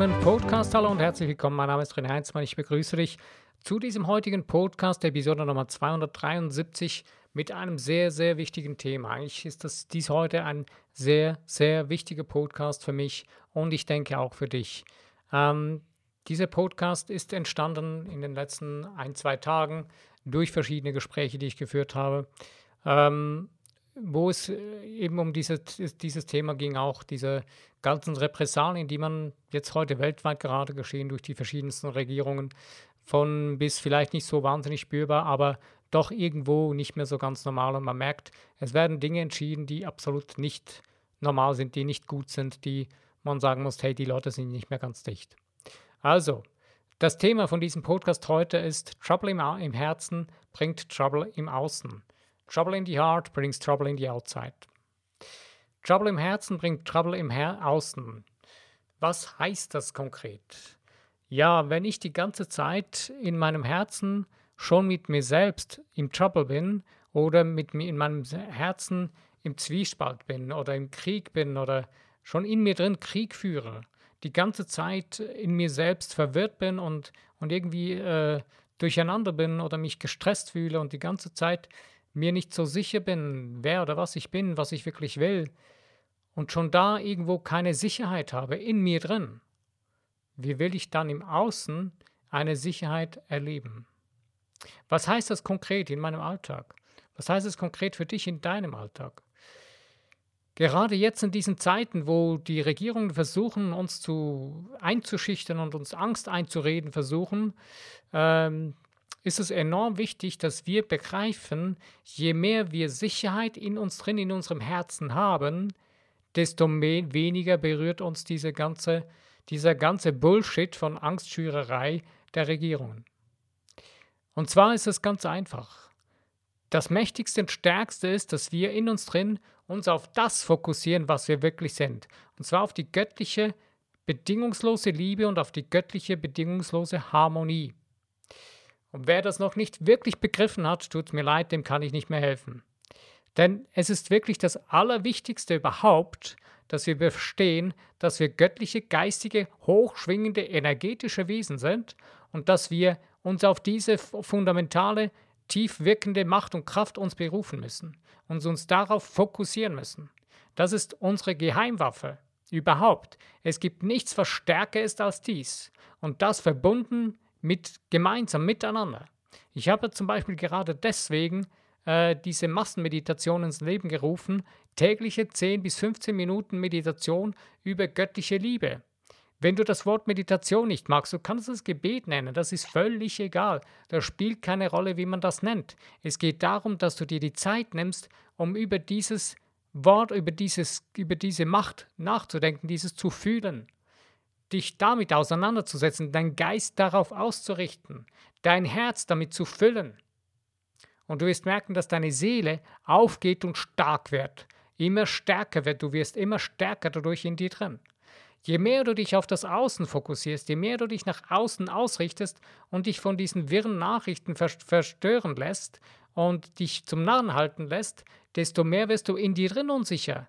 Entertainment Podcast. Hallo und herzlich willkommen. Mein Name ist René Heinzmann. Ich begrüße dich zu diesem heutigen Podcast, Episode Nummer 273, mit einem sehr, sehr wichtigen Thema. Eigentlich ist das dies heute ein sehr, sehr wichtiger Podcast für mich und ich denke auch für dich. Ähm, dieser Podcast ist entstanden in den letzten ein, zwei Tagen durch verschiedene Gespräche, die ich geführt habe. Ähm, wo es äh, eben um dieses, dieses Thema ging, auch diese ganzen Repressalien, die man jetzt heute weltweit gerade geschehen durch die verschiedensten Regierungen, von bis vielleicht nicht so wahnsinnig spürbar, aber doch irgendwo nicht mehr so ganz normal. Und man merkt, es werden Dinge entschieden, die absolut nicht normal sind, die nicht gut sind, die man sagen muss, hey, die Leute sind nicht mehr ganz dicht. Also, das Thema von diesem Podcast heute ist Trouble im, im Herzen bringt Trouble im Außen. Trouble in the heart brings trouble in the outside. Trouble im Herzen bringt Trouble im Her Außen. Was heißt das konkret? Ja, wenn ich die ganze Zeit in meinem Herzen schon mit mir selbst im Trouble bin oder mit mir in meinem Herzen im Zwiespalt bin oder im Krieg bin oder schon in mir drin Krieg führe, die ganze Zeit in mir selbst verwirrt bin und, und irgendwie äh, durcheinander bin oder mich gestresst fühle und die ganze Zeit mir nicht so sicher bin, wer oder was ich bin, was ich wirklich will, und schon da irgendwo keine Sicherheit habe in mir drin, wie will ich dann im Außen eine Sicherheit erleben? Was heißt das konkret in meinem Alltag? Was heißt es konkret für dich in deinem Alltag? Gerade jetzt in diesen Zeiten, wo die Regierungen versuchen, uns zu einzuschüchtern und uns Angst einzureden versuchen, ähm, ist es enorm wichtig, dass wir begreifen, je mehr wir Sicherheit in uns drin, in unserem Herzen haben, desto mehr, weniger berührt uns diese ganze, dieser ganze Bullshit von Angstschürerei der Regierungen. Und zwar ist es ganz einfach. Das Mächtigste und Stärkste ist, dass wir in uns drin uns auf das fokussieren, was wir wirklich sind. Und zwar auf die göttliche, bedingungslose Liebe und auf die göttliche, bedingungslose Harmonie. Und wer das noch nicht wirklich begriffen hat, tut mir leid, dem kann ich nicht mehr helfen. Denn es ist wirklich das Allerwichtigste überhaupt, dass wir verstehen, dass wir göttliche, geistige, hochschwingende, energetische Wesen sind und dass wir uns auf diese fundamentale, tief wirkende Macht und Kraft uns berufen müssen und uns darauf fokussieren müssen. Das ist unsere Geheimwaffe überhaupt. Es gibt nichts, was stärker ist als dies. Und das verbunden mit gemeinsam miteinander. Ich habe zum Beispiel gerade deswegen äh, diese Massenmeditation ins Leben gerufen, tägliche 10 bis 15 Minuten Meditation über göttliche Liebe. Wenn du das Wort Meditation nicht magst, du kannst es Gebet nennen, das ist völlig egal. Das spielt keine Rolle, wie man das nennt. Es geht darum, dass du dir die Zeit nimmst, um über dieses Wort, über, dieses, über diese Macht nachzudenken, dieses zu fühlen dich damit auseinanderzusetzen, deinen Geist darauf auszurichten, dein Herz damit zu füllen. Und du wirst merken, dass deine Seele aufgeht und stark wird, immer stärker wird, du wirst immer stärker dadurch in dir drin. Je mehr du dich auf das Außen fokussierst, je mehr du dich nach außen ausrichtest und dich von diesen wirren Nachrichten verstören lässt und dich zum Narren halten lässt, desto mehr wirst du in dir drin unsicher.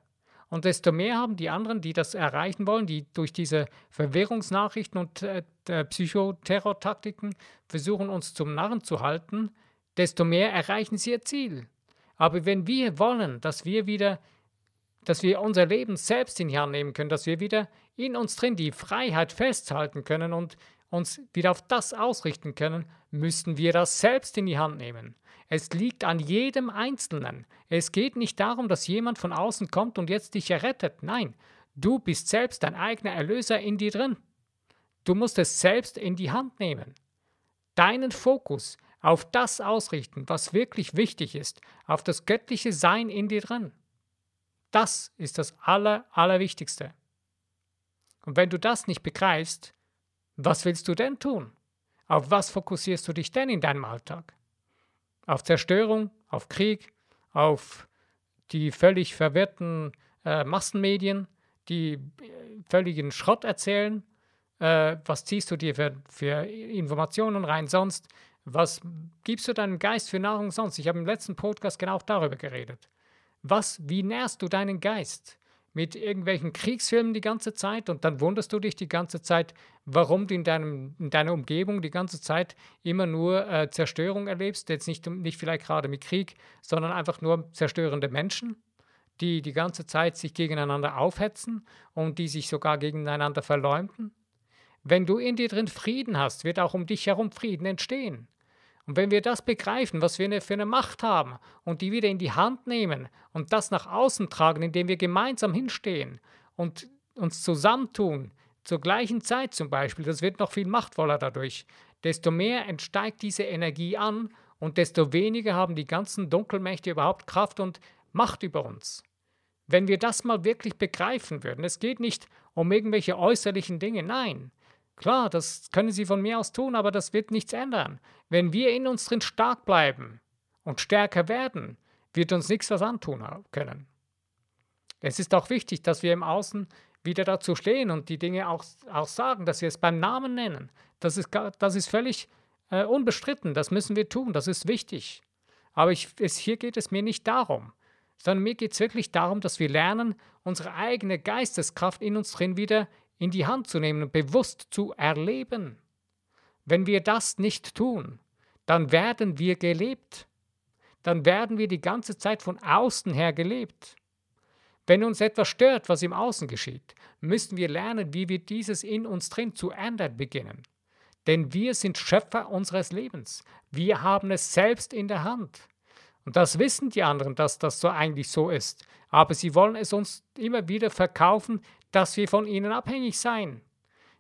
Und desto mehr haben die anderen, die das erreichen wollen, die durch diese Verwirrungsnachrichten und äh, Psychoterrortaktiken versuchen, uns zum Narren zu halten, desto mehr erreichen sie ihr Ziel. Aber wenn wir wollen, dass wir wieder, dass wir unser Leben selbst in die Hand nehmen können, dass wir wieder in uns drin die Freiheit festhalten können und uns wieder auf das ausrichten können, müssen wir das selbst in die Hand nehmen. Es liegt an jedem Einzelnen. Es geht nicht darum, dass jemand von außen kommt und jetzt dich errettet. Nein, du bist selbst dein eigener Erlöser in dir drin. Du musst es selbst in die Hand nehmen. Deinen Fokus auf das ausrichten, was wirklich wichtig ist, auf das göttliche Sein in dir drin. Das ist das Aller, Allerwichtigste. Und wenn du das nicht begreifst, was willst du denn tun? Auf was fokussierst du dich denn in deinem Alltag? auf Zerstörung, auf Krieg, auf die völlig verwirrten äh, Massenmedien, die äh, völligen Schrott erzählen. Äh, was ziehst du dir für, für Informationen rein sonst? Was gibst du deinem Geist für Nahrung sonst? Ich habe im letzten Podcast genau darüber geredet. Was, wie nährst du deinen Geist? Mit irgendwelchen Kriegsfilmen die ganze Zeit und dann wunderst du dich die ganze Zeit, warum du in, deinem, in deiner Umgebung die ganze Zeit immer nur äh, Zerstörung erlebst. Jetzt nicht, nicht vielleicht gerade mit Krieg, sondern einfach nur zerstörende Menschen, die die ganze Zeit sich gegeneinander aufhetzen und die sich sogar gegeneinander verleumden. Wenn du in dir drin Frieden hast, wird auch um dich herum Frieden entstehen. Und wenn wir das begreifen, was wir für eine Macht haben und die wieder in die Hand nehmen und das nach außen tragen, indem wir gemeinsam hinstehen und uns zusammentun, zur gleichen Zeit zum Beispiel, das wird noch viel machtvoller dadurch, desto mehr entsteigt diese Energie an und desto weniger haben die ganzen Dunkelmächte überhaupt Kraft und Macht über uns. Wenn wir das mal wirklich begreifen würden, es geht nicht um irgendwelche äußerlichen Dinge, nein, Klar, das können sie von mir aus tun, aber das wird nichts ändern. Wenn wir in uns drin stark bleiben und stärker werden, wird uns nichts was antun können. Es ist auch wichtig, dass wir im Außen wieder dazu stehen und die Dinge auch, auch sagen, dass wir es beim Namen nennen. Das ist, das ist völlig äh, unbestritten, das müssen wir tun, das ist wichtig. Aber ich, es, hier geht es mir nicht darum, sondern mir geht es wirklich darum, dass wir lernen, unsere eigene Geisteskraft in uns drin wieder in die Hand zu nehmen und bewusst zu erleben. Wenn wir das nicht tun, dann werden wir gelebt. Dann werden wir die ganze Zeit von außen her gelebt. Wenn uns etwas stört, was im Außen geschieht, müssen wir lernen, wie wir dieses in uns drin zu ändern beginnen. Denn wir sind Schöpfer unseres Lebens. Wir haben es selbst in der Hand. Und das wissen die anderen, dass das so eigentlich so ist. Aber sie wollen es uns immer wieder verkaufen, dass wir von ihnen abhängig seien.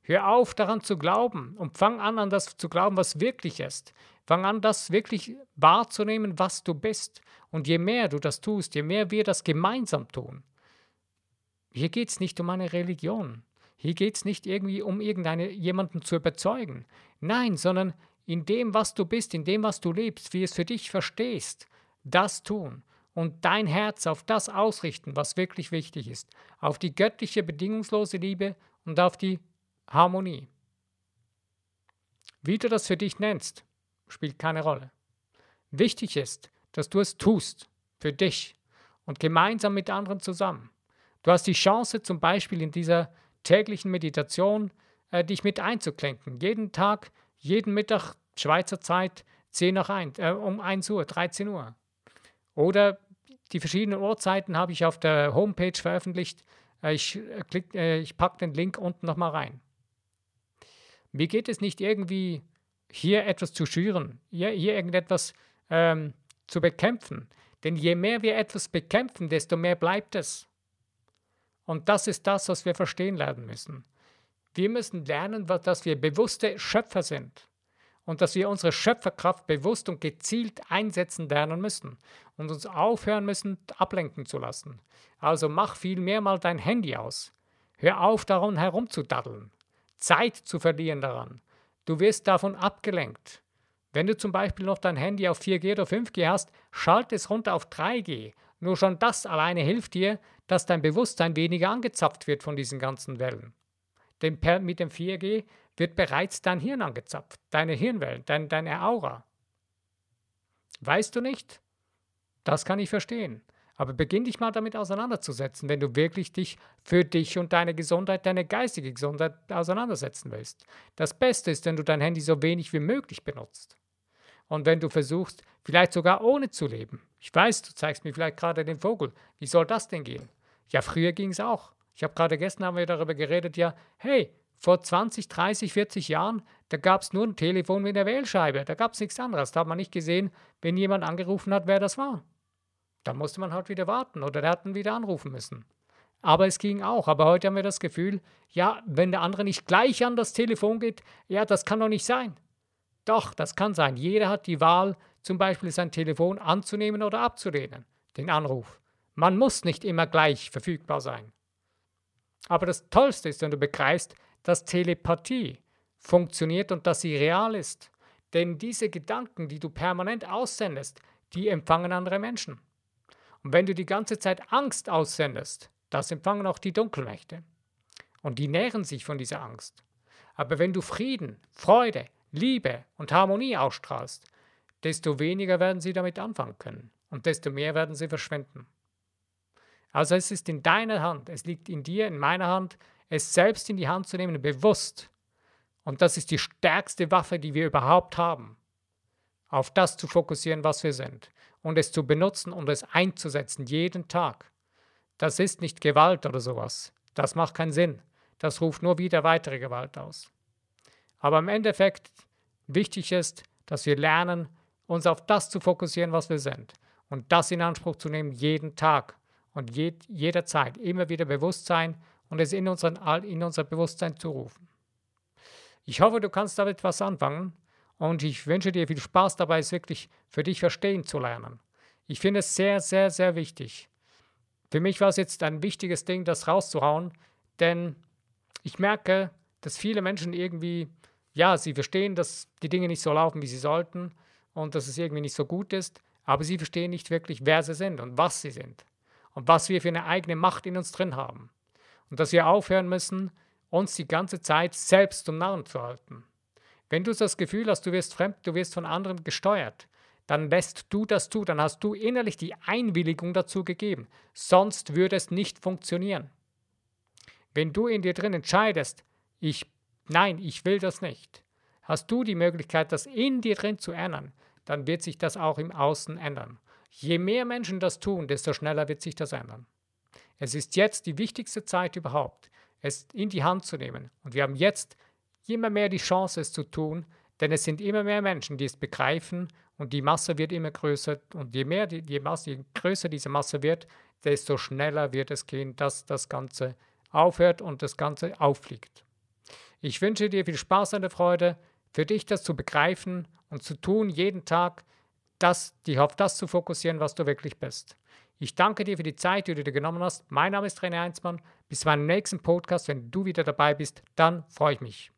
Hör auf daran zu glauben und fang an, an das zu glauben, was wirklich ist. Fang an, das wirklich wahrzunehmen, was du bist. Und je mehr du das tust, je mehr wir das gemeinsam tun. Hier geht es nicht um eine Religion. Hier geht es nicht irgendwie um irgendeine, jemanden zu überzeugen. Nein, sondern in dem, was du bist, in dem, was du lebst, wie es für dich verstehst, das tun und dein Herz auf das ausrichten, was wirklich wichtig ist, auf die göttliche bedingungslose Liebe und auf die Harmonie. Wie du das für dich nennst, spielt keine Rolle. Wichtig ist, dass du es tust, für dich und gemeinsam mit anderen zusammen. Du hast die Chance, zum Beispiel in dieser täglichen Meditation, äh, dich mit einzuklinken. Jeden Tag, jeden Mittag, Schweizer Zeit, 10 nach 1, äh, um 1 Uhr, 13 Uhr. Oder die verschiedenen Uhrzeiten habe ich auf der Homepage veröffentlicht. Äh, ich, äh, äh, ich packe den Link unten nochmal rein. Mir geht es nicht irgendwie, hier etwas zu schüren, hier, hier irgendetwas ähm, zu bekämpfen. Denn je mehr wir etwas bekämpfen, desto mehr bleibt es. Und das ist das, was wir verstehen lernen müssen. Wir müssen lernen, dass wir bewusste Schöpfer sind und dass wir unsere Schöpferkraft bewusst und gezielt einsetzen lernen müssen und uns aufhören müssen, ablenken zu lassen. Also mach vielmehr mal dein Handy aus. Hör auf, daran herumzudaddeln. Zeit zu verlieren daran. Du wirst davon abgelenkt. Wenn du zum Beispiel noch dein Handy auf 4G oder 5G hast, schalte es runter auf 3G. Nur schon das alleine hilft dir, dass dein Bewusstsein weniger angezapft wird von diesen ganzen Wellen. Denn mit dem 4G wird bereits dein Hirn angezapft, deine Hirnwellen, dein, deine Aura. Weißt du nicht? Das kann ich verstehen. Aber beginn dich mal damit auseinanderzusetzen, wenn du wirklich dich für dich und deine Gesundheit, deine geistige Gesundheit auseinandersetzen willst. Das Beste ist, wenn du dein Handy so wenig wie möglich benutzt. Und wenn du versuchst, vielleicht sogar ohne zu leben. Ich weiß, du zeigst mir vielleicht gerade den Vogel. Wie soll das denn gehen? Ja, früher ging es auch. Ich habe gerade gestern haben wir darüber geredet, ja, hey, vor 20, 30, 40 Jahren, da gab es nur ein Telefon mit der Wählscheibe. Da gab es nichts anderes. Da hat man nicht gesehen, wenn jemand angerufen hat, wer das war. Da musste man halt wieder warten oder der hat dann wieder anrufen müssen. Aber es ging auch. Aber heute haben wir das Gefühl, ja, wenn der andere nicht gleich an das Telefon geht, ja, das kann doch nicht sein. Doch, das kann sein. Jeder hat die Wahl, zum Beispiel sein Telefon anzunehmen oder abzulehnen, den Anruf. Man muss nicht immer gleich verfügbar sein. Aber das Tollste ist, wenn du begreifst, dass Telepathie funktioniert und dass sie real ist. Denn diese Gedanken, die du permanent aussendest, die empfangen andere Menschen. Und wenn du die ganze Zeit Angst aussendest, das empfangen auch die Dunkelmächte. Und die nähren sich von dieser Angst. Aber wenn du Frieden, Freude, Liebe und Harmonie ausstrahlst, desto weniger werden sie damit anfangen können und desto mehr werden sie verschwinden. Also es ist in deiner Hand, es liegt in dir, in meiner Hand, es selbst in die Hand zu nehmen, bewusst. Und das ist die stärkste Waffe, die wir überhaupt haben. Auf das zu fokussieren, was wir sind. Und es zu benutzen und es einzusetzen, jeden Tag. Das ist nicht Gewalt oder sowas. Das macht keinen Sinn. Das ruft nur wieder weitere Gewalt aus. Aber im Endeffekt wichtig ist, dass wir lernen, uns auf das zu fokussieren, was wir sind. Und das in Anspruch zu nehmen jeden Tag und je, jederzeit. Immer wieder Bewusstsein und es in, unseren, in unser Bewusstsein zu rufen. Ich hoffe, du kannst damit was anfangen und ich wünsche dir viel Spaß dabei, es wirklich für dich verstehen zu lernen. Ich finde es sehr, sehr, sehr wichtig. Für mich war es jetzt ein wichtiges Ding, das rauszuhauen, denn ich merke, dass viele Menschen irgendwie, ja, sie verstehen, dass die Dinge nicht so laufen, wie sie sollten und dass es irgendwie nicht so gut ist, aber sie verstehen nicht wirklich, wer sie sind und was sie sind und was wir für eine eigene Macht in uns drin haben. Und dass wir aufhören müssen, uns die ganze Zeit selbst zum Narren zu halten. Wenn du das Gefühl hast, du wirst fremd, du wirst von anderen gesteuert, dann lässt du das zu, dann hast du innerlich die Einwilligung dazu gegeben. Sonst würde es nicht funktionieren. Wenn du in dir drin entscheidest, ich, nein, ich will das nicht, hast du die Möglichkeit, das in dir drin zu ändern, dann wird sich das auch im Außen ändern. Je mehr Menschen das tun, desto schneller wird sich das ändern. Es ist jetzt die wichtigste Zeit überhaupt, es in die Hand zu nehmen. Und wir haben jetzt immer mehr die Chance, es zu tun, denn es sind immer mehr Menschen, die es begreifen und die Masse wird immer größer. Und je mehr die, die Masse, je größer diese Masse wird, desto schneller wird es gehen, dass das Ganze aufhört und das Ganze auffliegt. Ich wünsche dir viel Spaß und Freude, für dich das zu begreifen und zu tun, jeden Tag, das, dich auf das zu fokussieren, was du wirklich bist. Ich danke dir für die Zeit, die du dir genommen hast. Mein Name ist René Heinzmann. Bis meinem nächsten Podcast, wenn du wieder dabei bist, dann freue ich mich.